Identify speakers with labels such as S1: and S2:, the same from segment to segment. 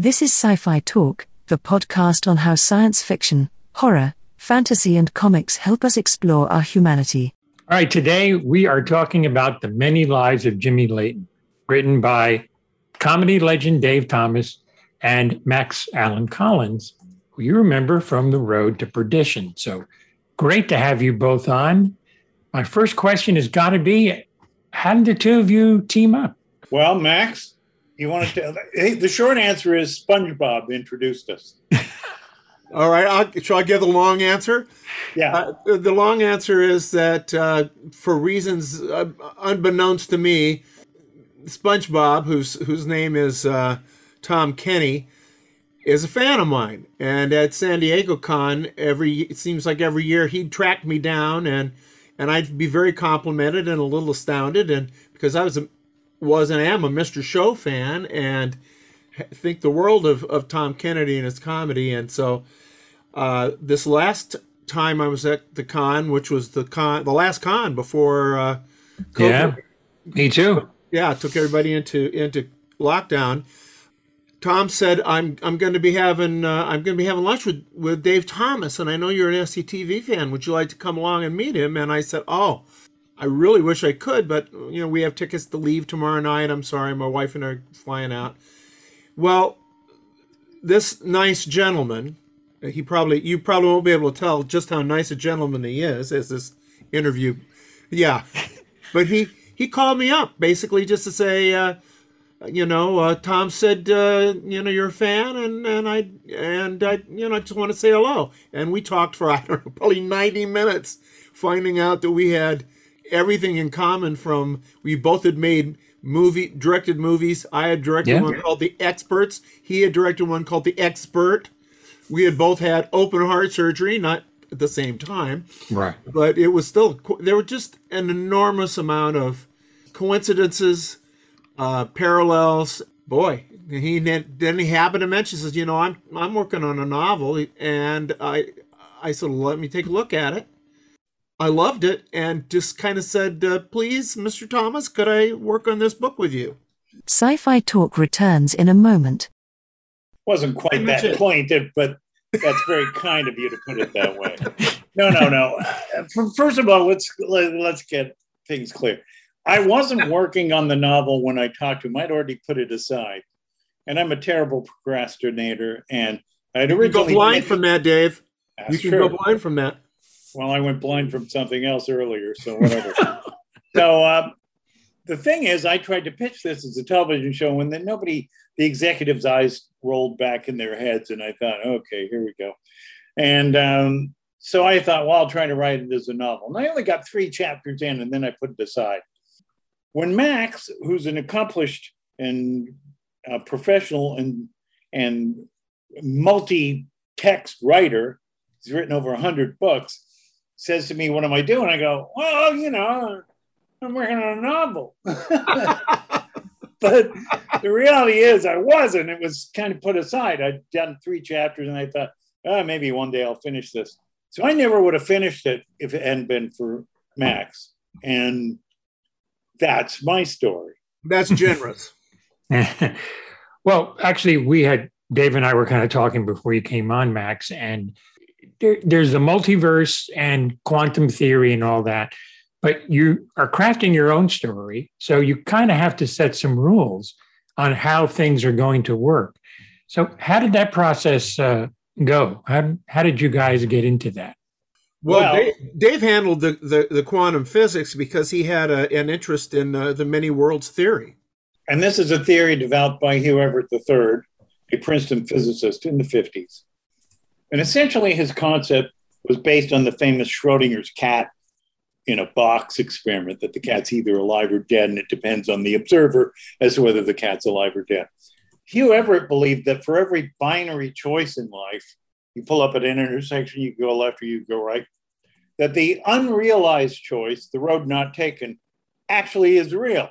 S1: This is Sci Fi Talk, the podcast on how science fiction, horror, fantasy, and comics help us explore our humanity.
S2: All right, today we are talking about The Many Lives of Jimmy Leighton, written by comedy legend Dave Thomas and Max Allan Collins, who you remember from The Road to Perdition. So great to have you both on. My first question has got to be how did the two of you team up?
S3: Well, Max, you want to? Hey, the short answer is SpongeBob introduced us.
S4: All right, I'll, shall I give the long answer?
S3: Yeah.
S4: Uh, the long answer is that uh, for reasons uh, unbeknownst to me, SpongeBob, whose whose name is uh, Tom Kenny, is a fan of mine. And at San Diego Con, every it seems like every year he'd track me down and and I'd be very complimented and a little astounded, and because I was a, was and am a Mr. Show fan and think the world of, of Tom Kennedy and his comedy, and so uh, this last time I was at the con, which was the con, the last con before uh,
S2: COVID, yeah, me too.
S4: Yeah, took everybody into into lockdown. Tom said, "I'm I'm going to be having uh, I'm going to be having lunch with with Dave Thomas, and I know you're an SCTV fan. Would you like to come along and meet him?" And I said, "Oh, I really wish I could, but you know we have tickets to leave tomorrow night. I'm sorry, my wife and I are flying out." Well, this nice gentleman, he probably you probably won't be able to tell just how nice a gentleman he is as this interview. Yeah, but he he called me up basically just to say. Uh, you know, uh, Tom said, uh, you know, you're a fan, and and I and I, you know, I just want to say hello. And we talked for I don't know, probably 90 minutes, finding out that we had everything in common. From we both had made movie directed movies. I had directed yeah. one called The Experts. He had directed one called The Expert. We had both had open heart surgery, not at the same time,
S2: right?
S4: But it was still there were just an enormous amount of coincidences uh, parallels. Boy, he then he happened to mention says, you know, I'm I'm working on a novel, and I I said, let me take a look at it. I loved it, and just kind of said, uh, please, Mr. Thomas, could I work on this book with you?
S1: Sci-fi talk returns in a moment.
S3: Wasn't quite that it. pointed, but that's very kind of you to put it that way. No, no, no. First of all, let's let's get things clear. I wasn't working on the novel when I talked to him. I'd already put it aside. And I'm a terrible procrastinator. And I'd originally.
S4: You go blind from that, Dave. That's you can true. go blind from that.
S3: Well, I went blind from something else earlier, so whatever. so um, the thing is, I tried to pitch this as a television show, and then nobody, the executives' eyes rolled back in their heads, and I thought, okay, here we go. And um, so I thought, well, I'll try to write it as a novel. And I only got three chapters in, and then I put it aside. When Max, who's an accomplished and uh, professional and and multi-text writer, he's written over hundred books, says to me, "What am I doing?" I go, "Well, you know, I'm working on a novel." but the reality is, I wasn't. It was kind of put aside. I'd done three chapters, and I thought, oh, maybe one day I'll finish this. So I never would have finished it if it hadn't been for Max. And that's my story.
S4: That's generous.
S2: well, actually, we had Dave and I were kind of talking before you came on, Max, and there, there's the multiverse and quantum theory and all that, but you are crafting your own story. So you kind of have to set some rules on how things are going to work. So, how did that process uh, go? How, how did you guys get into that?
S4: Well, well Dave, Dave, handled the, the, the, quantum physics because he had a, an interest in uh, the many worlds theory.
S3: And this is a theory developed by Hugh Everett III, a Princeton physicist in the 50s. And essentially, his concept was based on the famous Schrodinger's cat in a box experiment that the cat's either alive or dead, and it depends on the observer as to whether the cat's alive or dead. Hugh Everett believed that for every binary choice in life, you pull up at an intersection, you go left or you go right, that the unrealized choice, the road not taken, actually is real.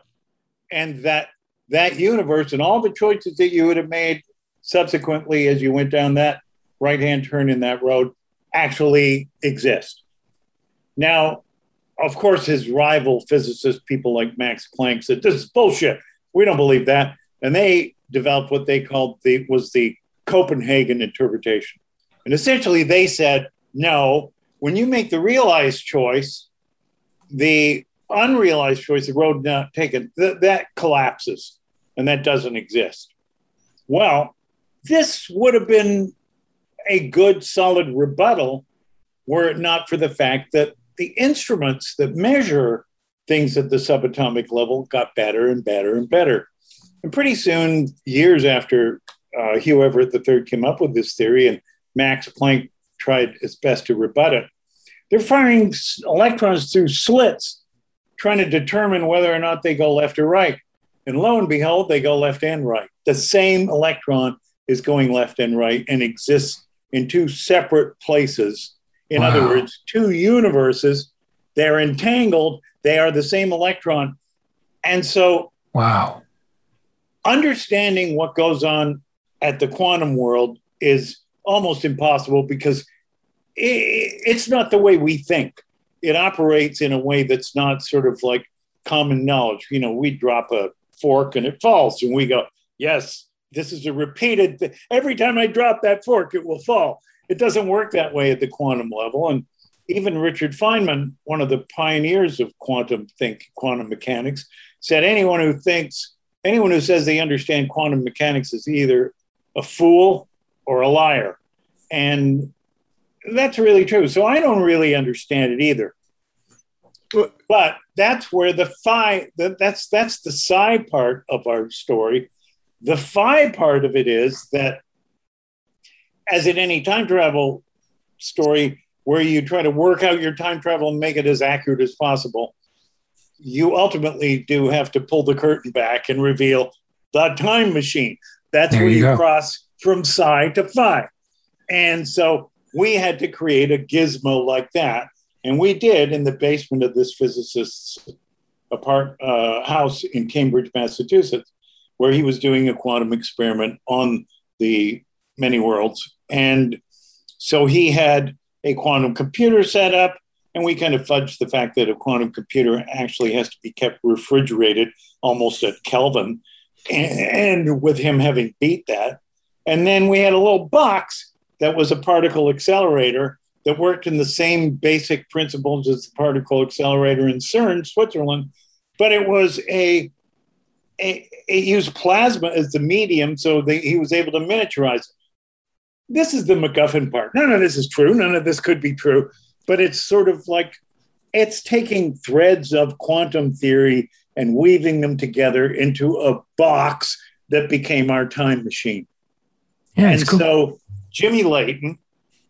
S3: And that that universe and all the choices that you would have made subsequently as you went down that right hand turn in that road actually exist. Now, of course, his rival physicists, people like Max Planck, said, This is bullshit. We don't believe that. And they developed what they called the was the Copenhagen interpretation. And essentially they said, no, when you make the realized choice, the unrealized choice, the road not taken, th- that collapses and that doesn't exist. Well, this would have been a good, solid rebuttal were it not for the fact that the instruments that measure things at the subatomic level got better and better and better. And pretty soon, years after uh, Hugh Everett III came up with this theory and Max Planck tried his best to rebut it, they're firing electrons through slits, trying to determine whether or not they go left or right. And lo and behold, they go left and right. The same electron is going left and right and exists in two separate places. In wow. other words, two universes. They're entangled. They are the same electron. And so,
S2: wow.
S3: Understanding what goes on at the quantum world is almost impossible because it, it's not the way we think. It operates in a way that's not sort of like common knowledge. You know, we drop a fork and it falls, and we go, yes, this is a repeated every time i drop that fork it will fall. It doesn't work that way at the quantum level and even richard feynman one of the pioneers of quantum think quantum mechanics said anyone who thinks anyone who says they understand quantum mechanics is either a fool or a liar. And that's really true. So i don't really understand it either. But that's where the fi that's that's the side part of our story the fi part of it is that, as in any time travel story where you try to work out your time travel and make it as accurate as possible, you ultimately do have to pull the curtain back and reveal the time machine. That's there where you, you cross from sci to fi. And so we had to create a gizmo like that. And we did in the basement of this physicist's apart uh, house in Cambridge, Massachusetts where he was doing a quantum experiment on the many worlds. And so he had a quantum computer set up, and we kind of fudged the fact that a quantum computer actually has to be kept refrigerated almost at Kelvin. And, with him having beat that. And then we had a little box that was a particle accelerator that worked in the same basic principles as the particle accelerator in CERN, Switzerland, but it was a it, used plasma as the medium, so they, he was able to miniaturize it. This is the MacGuffin part. None of this is true. None of this could be true, but it's sort of like it's taking threads of quantum theory and weaving them together into a box that became our time machine. Yeah, and cool. so Jimmy Leighton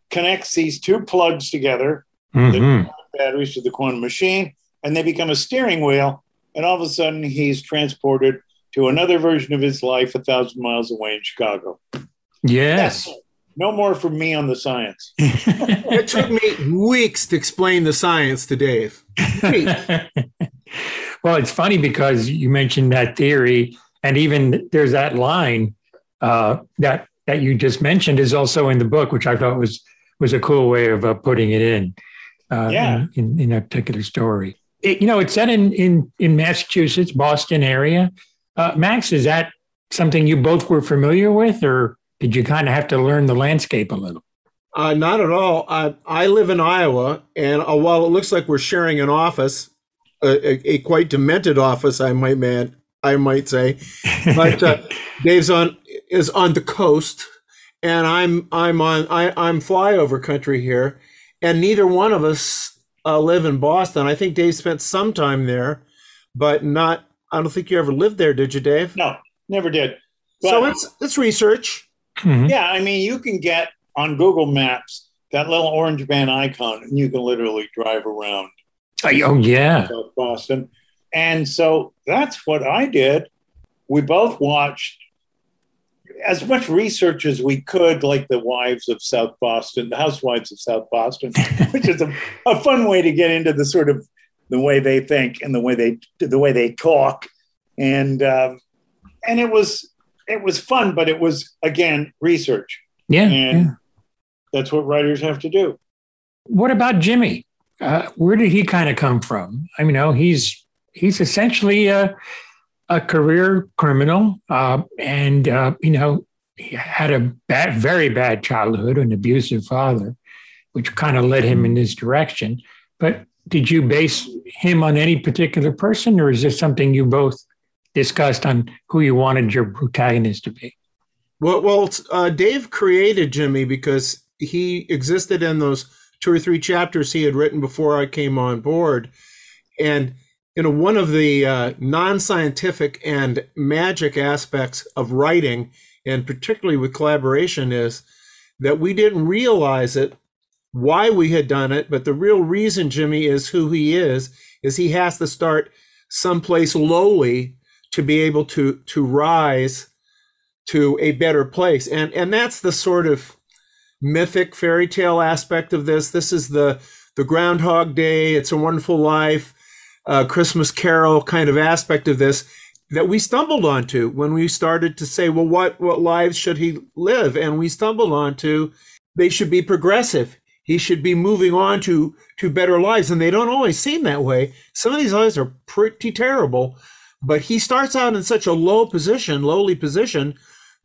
S3: connects these two plugs together, mm-hmm. the batteries to the quantum machine, and they become a steering wheel and all of a sudden he's transported to another version of his life a thousand miles away in Chicago.
S2: Yes. yes.
S3: No more from me on the science.
S4: it took me weeks to explain the science to Dave.
S2: well, it's funny because you mentioned that theory, and even there's that line uh, that that you just mentioned is also in the book, which I thought was was a cool way of uh, putting it in. Uh, yeah. In, in, in a particular story it, you know, it's set in in in Massachusetts, Boston area. Uh, Max, is that something you both were familiar with, or did you kind of have to learn the landscape a little?
S4: Uh, not at all. I, I live in Iowa, and uh, while it looks like we're sharing an office, a, a, quite demented office, I might man, I might say, but uh, Dave's on is on the coast, and I'm I'm on I, I'm flyover country here, and neither one of us uh, live in Boston. I think Dave spent some time there, but not. I don't think you ever lived there, did you, Dave?
S3: No, never did.
S4: But, so it's it's research.
S3: Mm-hmm. Yeah, I mean, you can get on Google Maps that little orange band icon, and you can literally drive around.
S2: Oh yeah,
S3: South Boston, and so that's what I did. We both watched as much research as we could, like the wives of South Boston, the housewives of South Boston, which is a, a fun way to get into the sort of the way they think and the way they the way they talk, and um, and it was it was fun, but it was again research.
S2: Yeah,
S3: and
S2: yeah.
S3: that's what writers have to do.
S2: What about Jimmy? Uh, where did he kind of come from? I mean, you know, he's he's essentially a a career criminal, uh, and uh, you know he had a bad, very bad childhood, an abusive father, which kind of led him in this direction. But did you base him on any particular person, or is this something you both discussed on who you wanted your protagonist to be?
S4: Well, well, uh, Dave created Jimmy because he existed in those two or three chapters he had written before I came on board, and you know one of the uh, non-scientific and magic aspects of writing, and particularly with collaboration, is that we didn't realize it why we had done it, but the real reason Jimmy is who he is is he has to start someplace lowly to be able to to rise to a better place. And and that's the sort of mythic fairy tale aspect of this. This is the the Groundhog Day, It's a Wonderful Life, uh, Christmas Carol kind of aspect of this that we stumbled onto when we started to say, well, what what lives should he live? And we stumbled onto they should be progressive. He should be moving on to to better lives, and they don't always seem that way. Some of these lives are pretty terrible, but he starts out in such a low position, lowly position,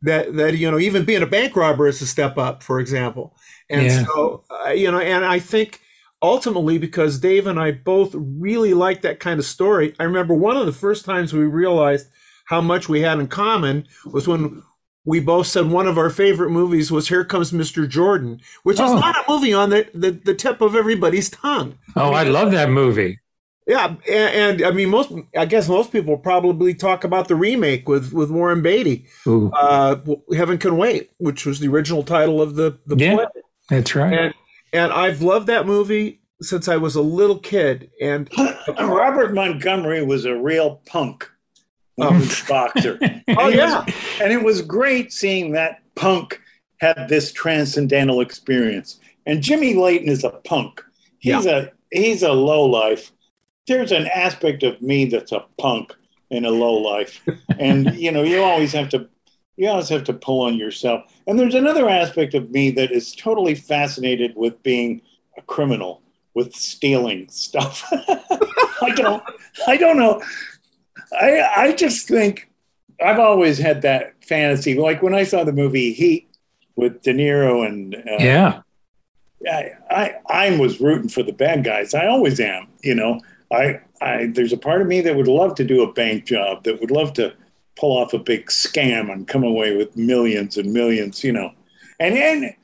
S4: that that you know even being a bank robber is a step up, for example. And yeah. so uh, you know, and I think ultimately because Dave and I both really like that kind of story. I remember one of the first times we realized how much we had in common was when we both said one of our favorite movies was Here Comes Mr. Jordan, which oh. is not a movie on the, the, the tip of everybody's tongue.
S2: Oh, I, mean, I love that movie.
S4: Yeah, and, and, I mean, most I guess most people probably talk about the remake with with Warren Beatty, uh, "Heaven Can Wait," which was the original title of the the
S2: yeah, play. That's right.
S4: And, and I've loved that movie since I was a little kid. And
S3: Robert Montgomery was a real punk. Oh. boxer.
S4: oh yeah,
S3: and it was great seeing that punk have this transcendental experience. And Jimmy Leighton is a punk. He's yeah. a he's a low life there's an aspect of me that's a punk in a low life. And, you know, you always have to, you always have to pull on yourself. And there's another aspect of me that is totally fascinated with being a criminal, with stealing stuff. I don't, I don't know. I, I just think I've always had that fantasy. Like when I saw the movie Heat with De Niro and, uh,
S2: yeah.
S3: I, I I was rooting for the bad guys. I always am, you know. I, I, there's a part of me that would love to do a bank job, that would love to pull off a big scam and come away with millions and millions, you know. And then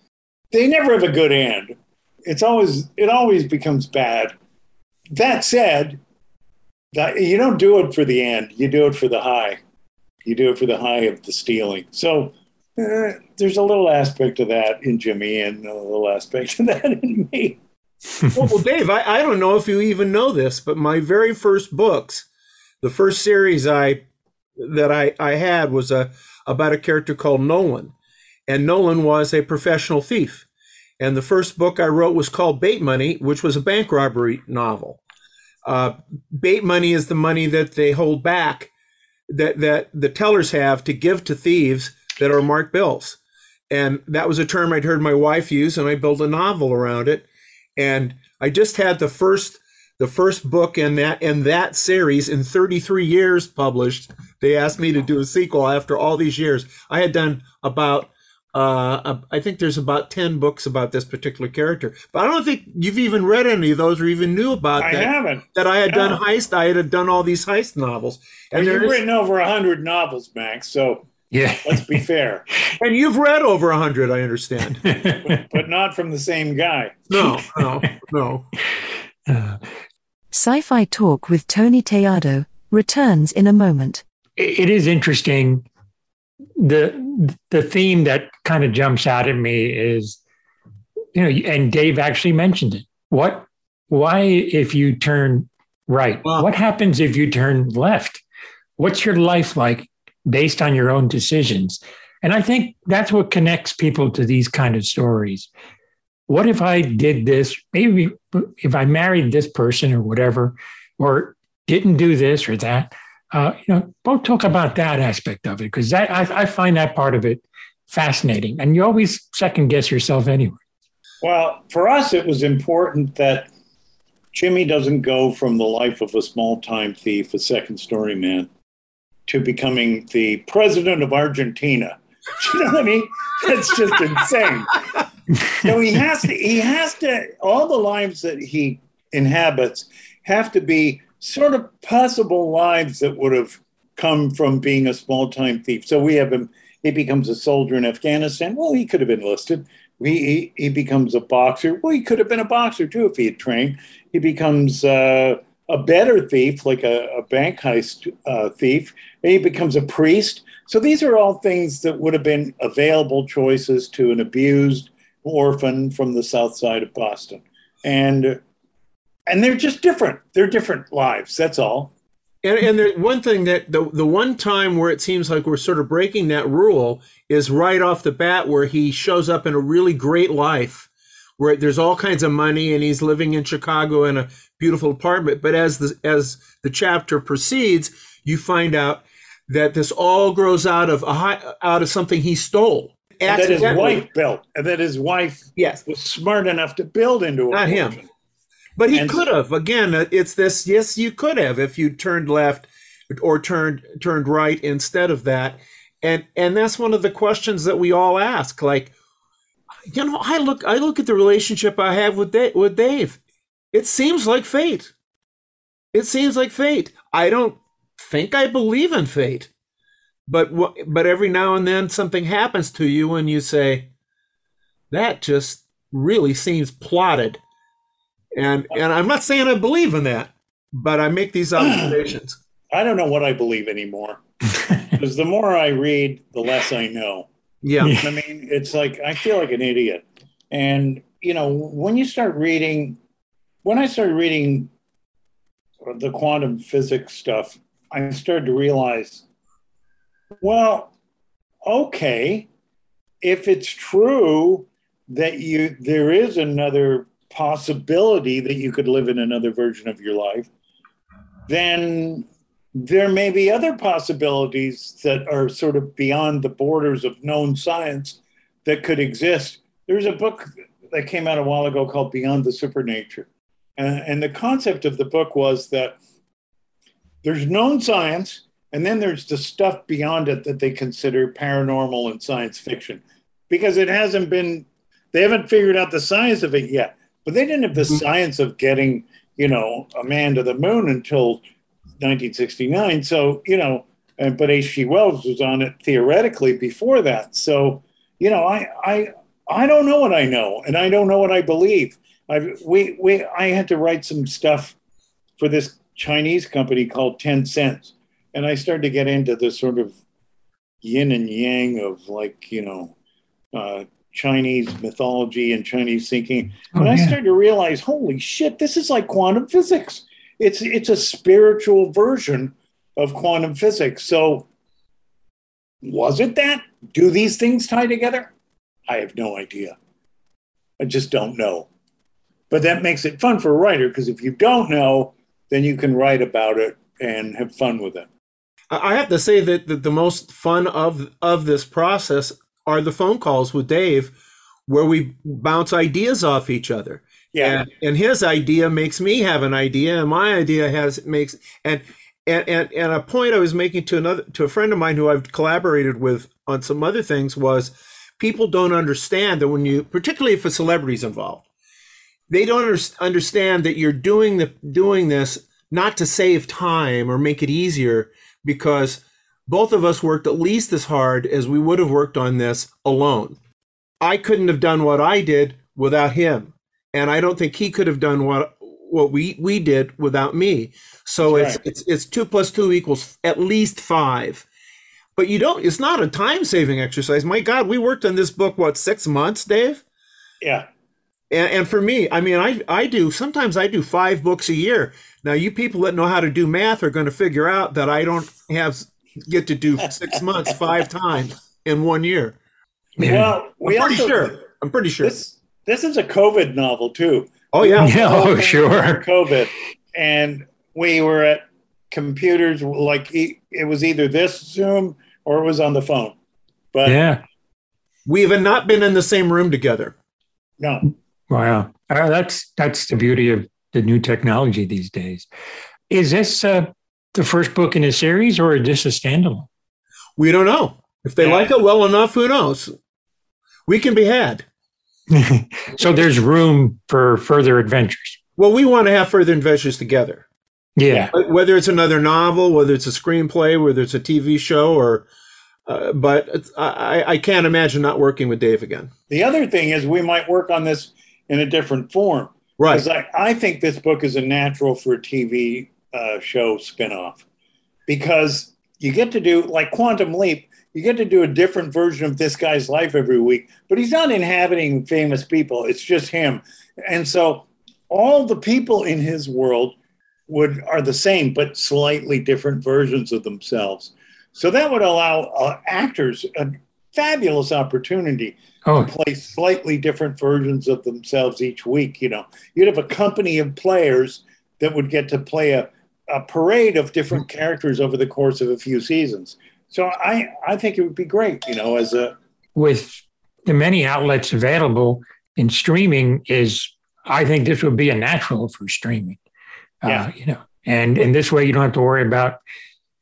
S3: they never have a good end. It's always, it always becomes bad. That said, that you don't do it for the end. You do it for the high. You do it for the high of the stealing. So uh, there's a little aspect of that in Jimmy and a little aspect of that in me
S4: well, well, Dave, I, I don't know if you even know this, but my very first books, the first series I that I, I had was a about a character called Nolan. And Nolan was a professional thief. And the first book I wrote was called Bait Money, which was a bank robbery novel. Uh, bait money is the money that they hold back, that, that the tellers have to give to thieves that are marked bills. And that was a term I'd heard my wife use, and I built a novel around it and I just had the first the first book in that in that series in 33 years published. They asked me to do a sequel after all these years. I had done about uh, I think there's about 10 books about this particular character, but I don't think you've even read any of those or even knew about
S3: I
S4: that.
S3: haven't.
S4: That I had no. done heist. I had done all these heist novels.
S3: And you've written over hundred novels, Max. So
S2: yeah.
S3: Let's be fair.
S4: and you've read over hundred, I understand.
S3: but, but, not from the same guy.
S4: No, no, no.
S1: Uh, Sci-fi Talk with Tony Tellado returns in a moment.
S2: It is interesting. The the theme that kind of jumps out at me is, you know, and Dave actually mentioned it. What why if you turn right? Wow. What happens if you turn left? What's your life like based on your own decisions. And I think that's what connects people to these kind of stories. What if I did this? Maybe if I married this person or whatever, or didn't do this or that. Uh, you know, both talk about that aspect of it because I, I find that part of it fascinating. And you always second guess yourself anyway.
S3: Well, for us, it was important that Jimmy doesn't go from the life of a small time thief, a second story man, to becoming the president of Argentina. you know what I mean? That's just insane. So he has to, he has to, all the lives that he inhabits have to be sort of possible lives that would have come from being a small time thief. So we have him, he becomes a soldier in Afghanistan. Well, he could have enlisted. He, he, becomes a boxer. Well, he could have been a boxer too if he had trained. He becomes uh, a better thief, like a, a bank heist uh, thief. And he becomes a priest. So these are all things that would have been available choices to an abused orphan from the south side of Boston. And and they're just different. They're different lives. That's all.
S4: And, and there's one thing that the the one time where it seems like we're sort of breaking that rule is right off the bat where he shows up in a really great life where there's all kinds of money and he's living in Chicago in a beautiful apartment. But as the as the chapter proceeds, you find out that this all grows out of a out of something he stole.
S3: And that his wife built, and that his wife
S4: yes.
S3: was smart enough to build into a
S4: not him. But he and could have. Again, uh, it's this. Yes, you could have if you turned left or turned turned right instead of that. And and that's one of the questions that we all ask. Like, you know, I look I look at the relationship I have with Dave, with Dave. It seems like fate. It seems like fate. I don't think I believe in fate, but but every now and then something happens to you and you say, that just really seems plotted and and I'm not saying I believe in that, but I make these observations.
S3: I don't know what I believe anymore. Because the more I read, the less I know.
S4: Yeah.
S3: I mean, it's like I feel like an idiot. And you know, when you start reading when I started reading the quantum physics stuff, I started to realize, well, okay, if it's true that you there is another possibility that you could live in another version of your life, then there may be other possibilities that are sort of beyond the borders of known science that could exist. There's a book that came out a while ago called Beyond the Supernature. And, and the concept of the book was that there's known science, and then there's the stuff beyond it that they consider paranormal and science fiction because it hasn't been, they haven't figured out the science of it yet. But they didn't have the mm-hmm. science of getting, you know, a man to the moon until 1969. So, you know, and, but H.G. Wells was on it theoretically before that. So, you know, I, I, I don't know what I know, and I don't know what I believe. I, we, we, I had to write some stuff for this Chinese company called Tencent, and I started to get into the sort of yin and yang of like, you know, uh, Chinese mythology and Chinese thinking. Oh, and I started to realize, holy shit, this is like quantum physics. It's it's a spiritual version of quantum physics. So was it that? Do these things tie together? I have no idea. I just don't know. But that makes it fun for a writer because if you don't know, then you can write about it and have fun with it.
S4: I have to say that the, the most fun of of this process are the phone calls with Dave where we bounce ideas off each other.
S3: Yeah.
S4: And, and, his idea makes me have an idea and my idea has makes and and, and and a point I was making to another to a friend of mine who I've collaborated with on some other things was people don't understand that when you particularly if a celebrity's involved they don't under, understand that you're doing the doing this not to save time or make it easier because both of us worked at least as hard as we would have worked on this alone. I couldn't have done what I did without him. And I don't think he could have done what what we we did without me. So it's right. it's it's two plus two equals at least five. But you don't it's not a time saving exercise. My God, we worked on this book, what, six months, Dave?
S3: Yeah.
S4: And, and for me, I mean, I I do sometimes I do five books a year. Now, you people that know how to do math are going to figure out that I don't have get to do six months five times in one year.
S3: Well, we
S4: I'm pretty
S3: also,
S4: sure. I'm pretty sure.
S3: This, this is a COVID novel too.
S4: Oh yeah.
S2: yeah oh sure.
S3: COVID, and we were at computers like it was either this Zoom or it was on the phone. But
S2: yeah,
S4: we have not been in the same room together.
S3: No.
S2: Wow, uh, that's that's the beauty of the new technology these days. Is this uh, the first book in a series, or just a standalone?
S4: We don't know. If they
S3: Yeah.
S4: like it well enough, who knows? We can be had.
S2: so there's room for further adventures.
S4: Well, we want to have further adventures together.
S2: Yeah.
S4: Whether it's another novel, whether it's a screenplay, whether it's a TV show, or uh, but it's, I, I can't imagine not working with Dave again.
S3: The other thing is we might work on this in a different form.
S4: Right.
S3: Because I, I think this book is a natural for a TV uh, show spinoff because you get to do, like Quantum Leap, you get to do a different version of this guy's life every week, but he's not inhabiting famous people. It's just him. And so all the people in his world would are the same, but slightly different versions of themselves. So that would allow uh, actors a fabulous opportunity
S2: Oh,
S3: play slightly different versions of themselves each week. You know, you'd have a company of players that would get to play a, a parade of different characters over the course of a few seasons. So I, I think it would be great, you know, as a
S2: with the many outlets available in streaming, is I think this would be a natural for streaming.
S3: Yeah.
S2: Uh, you know, and in this way, you don't have to worry about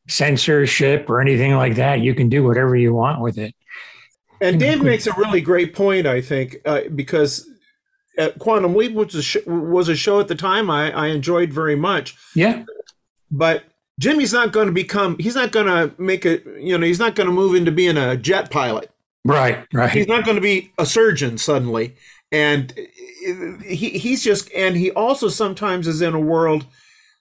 S2: censorship or anything like that. You can do whatever you want with it.
S4: And Dave makes a really great point, I think, uh, because uh, Quantum Leap was a, sh- was a show at the time I, I enjoyed very much.
S2: Yeah.
S4: But Jimmy's not going to become, he's not going to make it, you know, he's not going to move into being a jet pilot.
S2: Right. Right.
S4: He's not going to be a surgeon suddenly. And he, he's just, and he also sometimes is in a world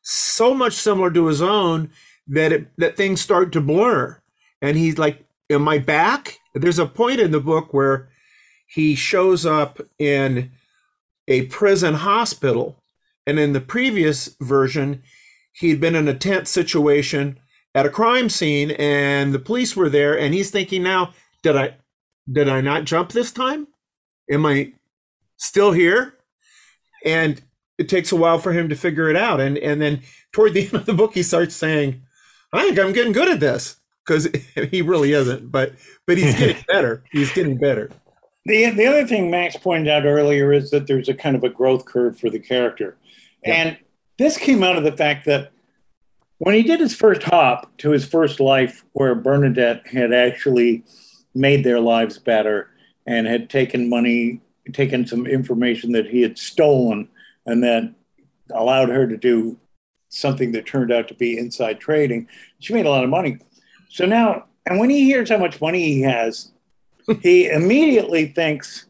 S4: so much similar to his own that it, that things start to blur. And he's like, am my back? There's a point in the book where he shows up in a prison hospital. And in the previous version, he'd been in a tense situation at a crime scene and the police were there and he's thinking now, did I did I not jump this time? Am I still here? And it takes a while for him to figure it out. And and then toward the end of the book he starts saying, I think I'm getting good at this. Because he really isn't, but but he's getting better. He's getting better.
S3: The, the other thing Max pointed out earlier is that there's a kind of a growth curve for the character.
S4: Yeah.
S3: And this came out of the fact that when he did his first hop to his first life, where Bernadette had actually made their lives better and had taken money, taken some information that he had stolen, and then allowed her to do something that turned out to be inside trading, she made a lot of money. So now, and when he hears how much money he has, he immediately thinks,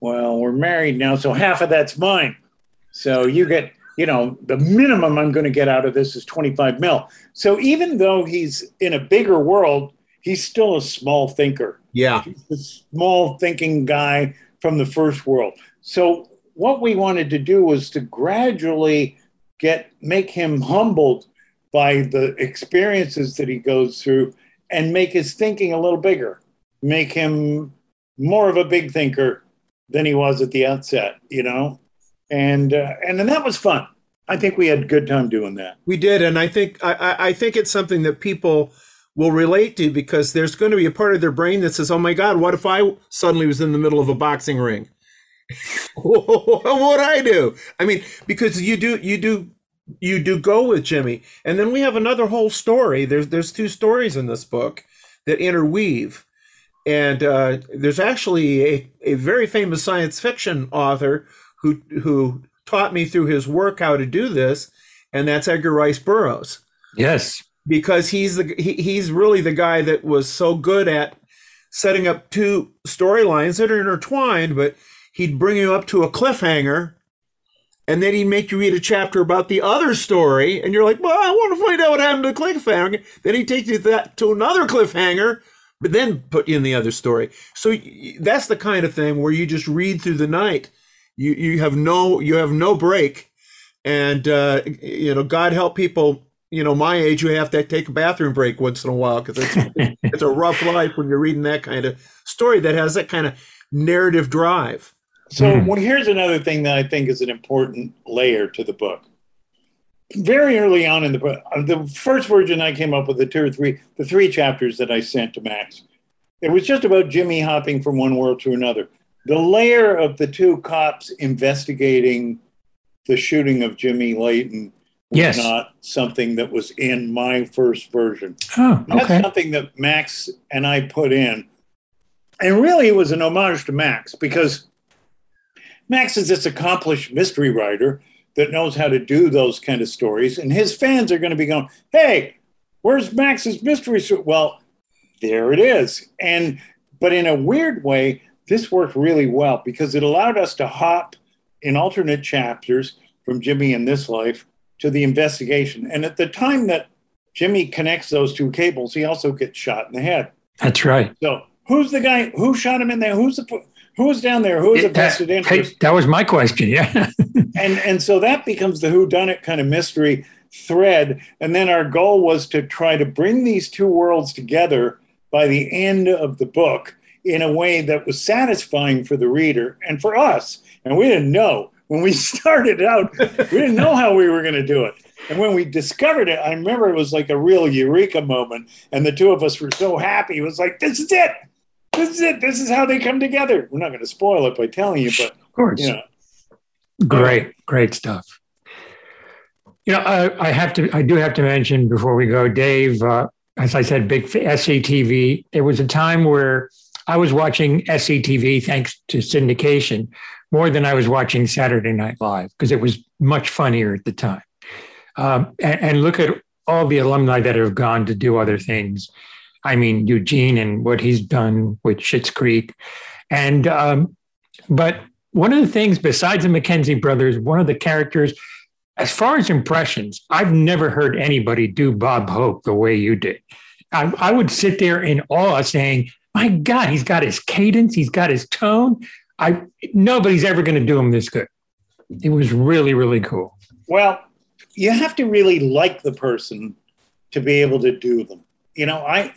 S3: well, we're married now, so half of that's mine. So you get, you know, the minimum I'm going to get out of this is 25 mil. So even though he's in a bigger world, he's still a small thinker,
S4: Yeah.
S3: a small thinking guy from the first world. So what we wanted to do was to gradually get make him humbled by the experiences that he goes through and make his thinking a little bigger, make him more of a big thinker than he was at the outset, you know? And uh, and then that was fun. I think we had a good time doing that.
S4: We did, and I think I, I- think it's something that people will relate to because there's going to be a part of their brain that says, "Oh my God, what if I suddenly was in the middle of a boxing ring? what would I do?" I mean, because you do, you do, you do go with Jimmy, and then we have another whole story. There's there's two stories in this book that interweave, and uh, there's actually a, a very famous science fiction author who who taught me through his work how to do this, and that's Edgar Rice Burroughs
S2: Yes.
S4: because he's the he, he's really the guy that was so good at setting up two storylines that are intertwined, but he'd bring you up to a cliffhanger. And then he'd make you read a chapter about the other story, and you're like, "Well, I want to find out what happened to the cliffhanger." Then he takes you to that to another cliffhanger, but then put you in the other story. So that's the kind of thing where you just read through the night. You you have no you have no break, and uh, you know God help people you know my age who have to take a bathroom break once in a while because it's it's a rough life when you're reading that kind of story that has that kind of narrative drive.
S3: So
S2: Hmm.
S3: well, here's another thing that I think is an important layer to the book. Very early on in the book, uh, the first version I came up with, the two or three, the three chapters that I sent to Max, it was just about Jimmy hopping from one world to another. The layer of the two cops investigating the shooting of Jimmy Leighton was
S2: Yes.
S3: not something that was in my first version.
S2: Oh, okay.
S3: That's something that Max and I put in. And really, it was an homage to Max because Max is this accomplished mystery writer that knows how to do those kind of stories. And his fans are going to be going, hey, where's Max's mystery story? Well, there it is. And, but in a weird way, this worked really well because it allowed us to hop in alternate chapters from Jimmy in this life to the investigation. And at the time that Jimmy connects those two cables, he also gets shot in the head.
S2: That's right.
S3: So who's the guy who shot him in there? Who's the who's down there? Who's a
S2: That-
S3: vested
S2: hey,
S3: interest?
S2: that was my question. Yeah.
S3: And and so that becomes the who done it kind of mystery thread. And then our goal was to try to bring these two worlds together by the end of the book in a way that was satisfying for the reader and for us. And we didn't know when we started out, we didn't know how we were going to do it. And when we discovered it, I remember it was like a real eureka moment. And the two of us were so happy. It was like, this is it. This is it. This is how they come together. We're not going to spoil it by telling you, but
S2: Of course.
S3: you know,
S2: Great, great stuff. You know, I, I have to, I do have to mention before we go, Dave. Uh, as I said, big SCTV. There was a time where I was watching SCTV thanks to syndication more than I was watching Saturday Night Live because it was much funnier at the time. Um, and, and look at all the alumni that have gone to do other things. I mean, Eugene and what he's done with Schitt's Creek, and um, but one of the things besides the McKenzie brothers, one of the characters, as far as impressions, I've never heard anybody do Bob Hope the way you did. I, I would sit there in awe saying, my God, he's got his cadence, he's got his tone. I nobody's ever going to do him this good. It was really, really cool.
S3: Well, you have to really like the person to be able to do them. You know, I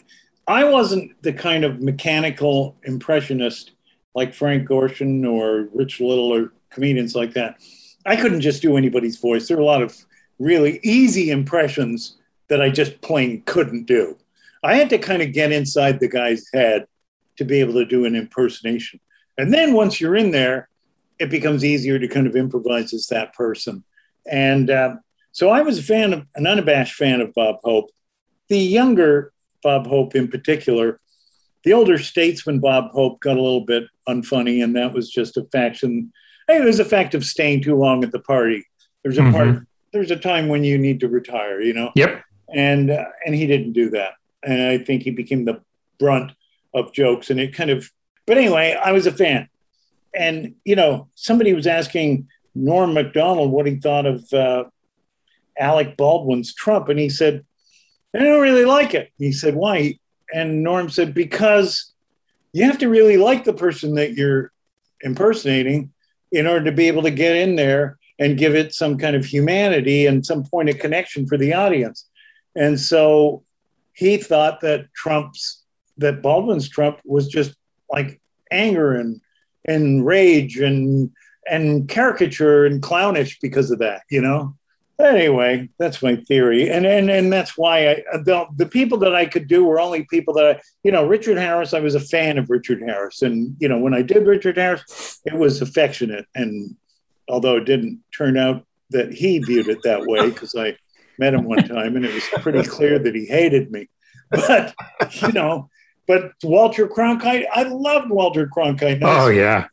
S3: I wasn't the kind of mechanical impressionist like Frank Gorshin or Rich Little or comedians like that. I couldn't just do anybody's voice. There were a lot of really easy impressions that I just plain couldn't do. I had to kind of get inside the guy's head to be able to do an impersonation. And then once you're in there, it becomes easier to kind of improvise as that person. And uh, so I was a fan of an unabashed fan of Bob Hope. The younger Bob Hope, in particular, the older statesman Bob Hope got a little bit unfunny, and that was just a faction. It was a fact of staying too long at the party. There's a
S2: Mhm.
S3: part. There's a time when you need to retire, you know.
S2: Yep.
S3: And uh, and he didn't do that, and I think he became the brunt of jokes, and it kind of. But anyway, I was a fan, and you know, somebody was asking Norm Macdonald what he thought of uh, Alec Baldwin's Trump, and he said, "I don't really like it." He said, "Why?" And Norm said, "Because you have to really like the person that you're impersonating in order to be able to get in there and give it some kind of humanity and some point of connection for the audience." And so he thought that Trump's that Baldwin's Trump was just like anger and and rage and and caricature and clownish because of that, you know. Anyway, that's my theory, and and and that's why I uh, the, the people that I could do were only people that I, you know, Richard Harris. I was a fan of Richard Harris, and you know, when I did Richard Harris, it was affectionate, and although it didn't turn out that he viewed it that way, because I met him one time, and it was pretty clear that he hated me, but you know. But Walter Cronkite, I loved Walter Cronkite. I
S2: Oh yeah.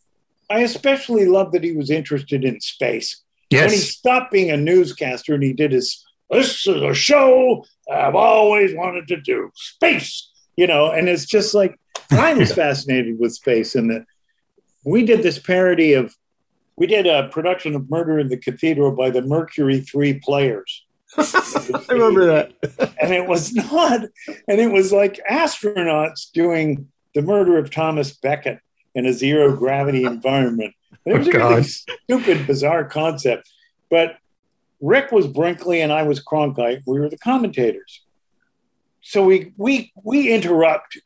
S3: I especially loved that he was interested in space. When he stopped being a newscaster and he did his, this is a show I've always wanted to do, space, you know, and it's just like, I was fascinated with space. And that we did this parody of, we did a production of Murder in the Cathedral by the Mercury Three Players.
S4: I remember that.
S3: and it was not, and it was like astronauts doing the murder of Thomas Becket in a zero gravity environment. It was
S2: Oh,
S3: a really stupid, bizarre concept. But Rick was Brinkley and I was Cronkite. We were the commentators. So we we we interrupt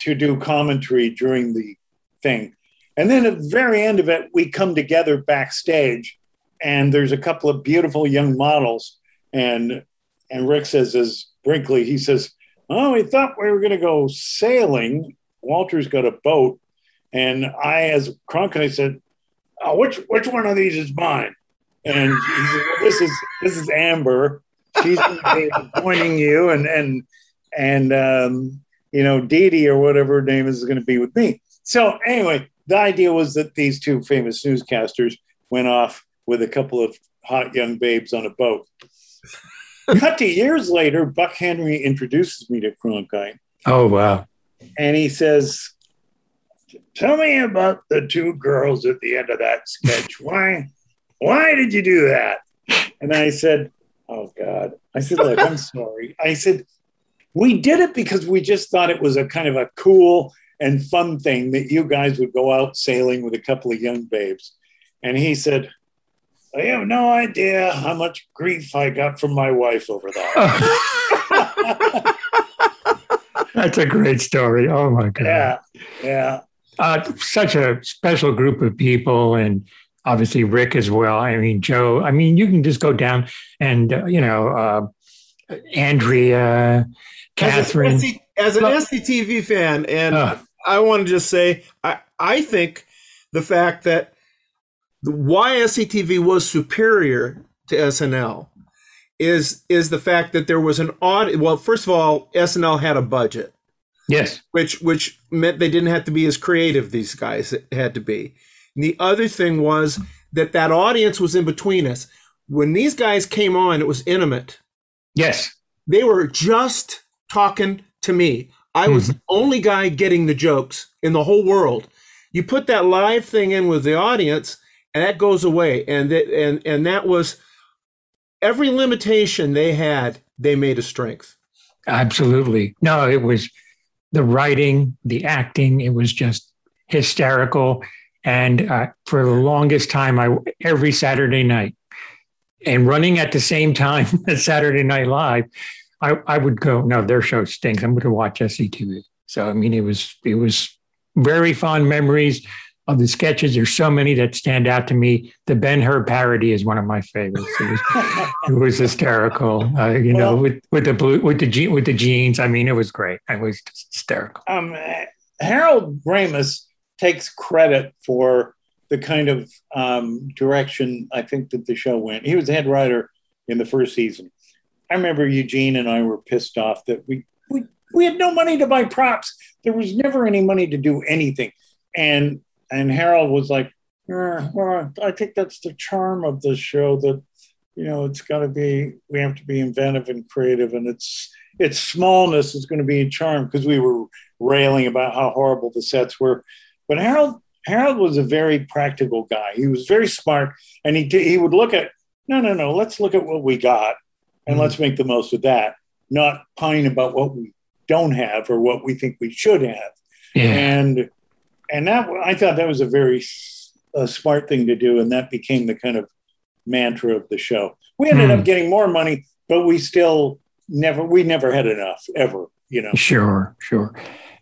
S3: to do commentary during the thing. And then at the very end of it, we come together backstage and there's a couple of beautiful young models. And and Rick says, as Brinkley, he says, Oh, we thought we were going to go sailing. Walter's got a boat. And I, as Cronkite, said, oh, which, which one of these is mine? And said, this is this is Amber. She's appointing you, and and and um, you know, Dee Dee or whatever her name is, is going to be with me. So anyway, the idea was that these two famous newscasters went off with a couple of hot young babes on a boat. Cut to years later, Buck Henry introduces me to Cronkite.
S2: Oh wow!
S3: And he says, "Tell me about the two girls at the end of that sketch. Why, why did you do that?" And I said, "Oh God!" I said, "Look, I'm sorry." I said, "We did it because we just thought it was a kind of a cool and fun thing that you guys would go out sailing with a couple of young babes." And he said, I have no idea how much grief I got from my wife over that.
S2: That's a great story. Oh my God.
S3: yeah, yeah.
S2: Uh, such a special group of people, and obviously Rick as well. I mean, Joe. I mean, you can just go down and, uh, you know, uh, Andrea, Catherine.
S4: As, a, as an SCTV fan, and
S2: Uh.
S4: I want to just say, I, I think the fact that why SCTV was superior to SNL is is the fact that there was an audit. Well, first of all, SNL had a budget,
S2: yes.
S4: which which meant they didn't have to be as creative. These guys had to be. And the other thing was that that audience was in between us. When these guys came on, it was intimate
S2: Yes.
S4: they were just talking to me. I was mm-hmm. the only guy getting the jokes in the whole world. You put that live thing in with the audience, and that goes away. And that and and that was every limitation they had. They made a strength.
S2: Absolutely. No, it was the writing, the acting. It was just hysterical. And uh, for the longest time, I every Saturday night, and running at the same time as Saturday Night Live, I, I would go. No, their show stinks. I'm going to watch SCTV. So I mean, it was it was very fond memories of the sketches. There's so many that stand out to me. The Ben Hur parody is one of my favorites. It was, it was hysterical. Uh, you know,
S3: Well-
S2: with with the blue with the je- with the jeans. I mean, it was great. It was just hysterical.
S3: um, Harold Ramis takes credit for the kind of um, direction I think that the show went. He was the head writer in the first season. I remember Eugene and I were pissed off that we we, we had no money to buy props. There was never any money to do anything, and and Harold was like, "Uh, well, I think that's the charm of the show that you know it's got to be we have to be inventive and creative, and it's its smallness is going to be a charm because we were railing about how horrible the sets were. But Harold Harold was a very practical guy. He was very smart, and he he would look at no no no. Let's look at what we got, and let's make the most of that. Not pine about what we don't have or what we think we should have.
S2: Yeah.
S3: And and that I thought that was a very uh, smart thing to do, and that became the kind of mantra of the show. We ended
S2: Hmm.
S3: up getting more money, but we still never we never had enough ever. You know.
S2: Sure, sure.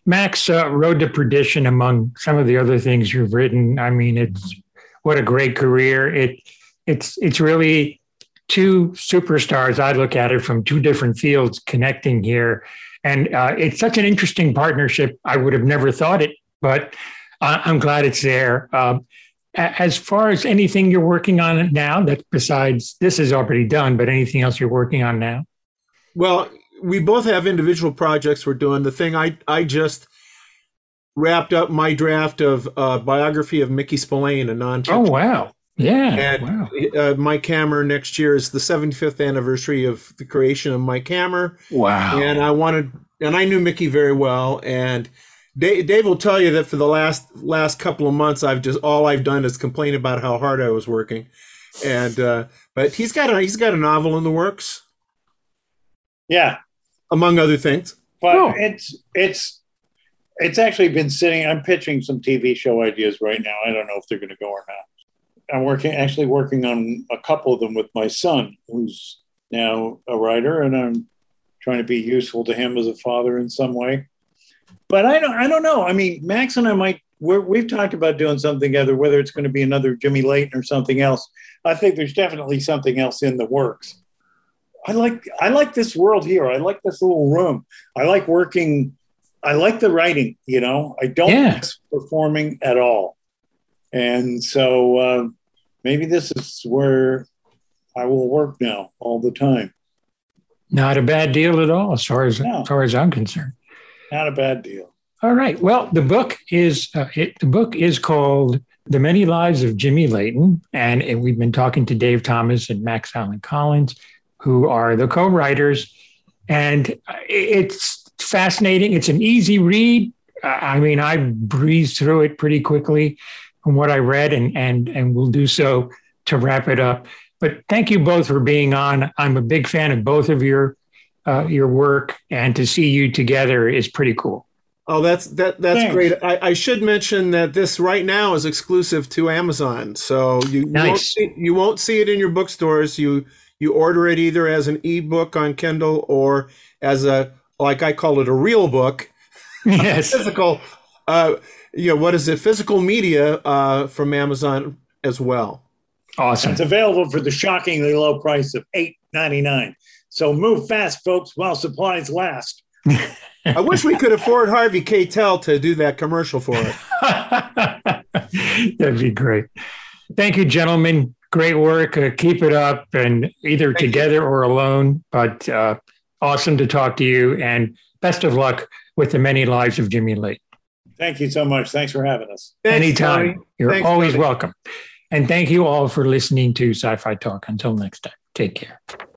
S2: Max, uh, Road to Perdition, among some of the other things you've written. I mean, it's what a great career. It it's it's really two superstars. I look at it from two different fields connecting here, and uh, it's such an interesting partnership. I would have never thought it, but I'm glad it's there. Um, as far as anything you're working on now, that besides this is already done, but anything else you're working on now?
S4: Well, we both have individual projects we're doing. The thing I I just wrapped up my draft of uh, biography of Mickey Spillane, a non
S2: Oh wow, yeah,
S4: And
S2: wow.
S4: uh, Mike Hammer next year is the 75th anniversary of the creation of Mike Hammer.
S2: Wow.
S4: And I wanted, and I knew Mickey very well. And Dave, Dave will tell you that for the last last couple of months, I've just all I've done is complain about how hard I was working. And uh, but he's got a he's got a novel in the works,
S3: Yeah,
S4: among other things.
S3: but
S2: Oh.
S3: it's it's it's actually been sitting. I'm pitching some TV show ideas right now. I don't know if they're going to go or not. I'm working actually working on a couple of them with my son, who's now a writer, and I'm trying to be useful to him as a father in some way. But I don't I don't know. I mean, Max and I might we're, we've talked about doing something together, whether it's going to be another Jimmy Leighton or something else. I think there's definitely something else in the works. I like I like this world here. I like this little room. I like working. I like the writing. You know, I don't
S2: Yeah.
S3: miss performing at all. And so, uh, maybe this is where I will work now all the time.
S2: Not a bad deal at all, as far as as far as I'm concerned.
S3: Not a bad deal.
S2: All right. Well, the book is uh, it, the book is called "The Many Lives of Jimmy Leighton," and, and we've been talking to Dave Thomas and Max Allan Collins, who are the co-writers, and uh, it's fascinating. It's an easy read. Uh, I mean, I breezed through it pretty quickly from what I read, and and and will do so to wrap it up. But thank you both for being on. I'm a big fan of both of your uh, your work, and to see you together is pretty cool.
S4: Oh, that's that that's
S3: Thanks.
S4: great. I, I should mention that this right now is exclusive to Amazon, so you, you won't see, you won't see it in your bookstores. You you order it either as an ebook on Kindle or as a like I call it a real book,
S2: Yes.
S4: physical. Uh, you know what is it? Physical media uh, from Amazon as well.
S2: Awesome.
S3: It's available for the shockingly low price of eight ninety nine. So move fast, folks, while supplies last.
S4: I wish we could afford Harvey Keitel to do that commercial for it.
S2: That'd be great. Thank you, gentlemen. Great work. Uh, keep it up and either
S3: Thank you.
S2: together or alone. But uh, awesome to talk to you and best of luck with the many lives of Jimmy Lee.
S3: Thank you so much. Thanks for having us.
S4: Thanks,
S2: Anytime.
S4: Tony.
S2: You're
S4: Thanks,
S2: always
S4: Tony.
S2: welcome. And thank you all for listening to Sci Fi Talk. Until next time, take care.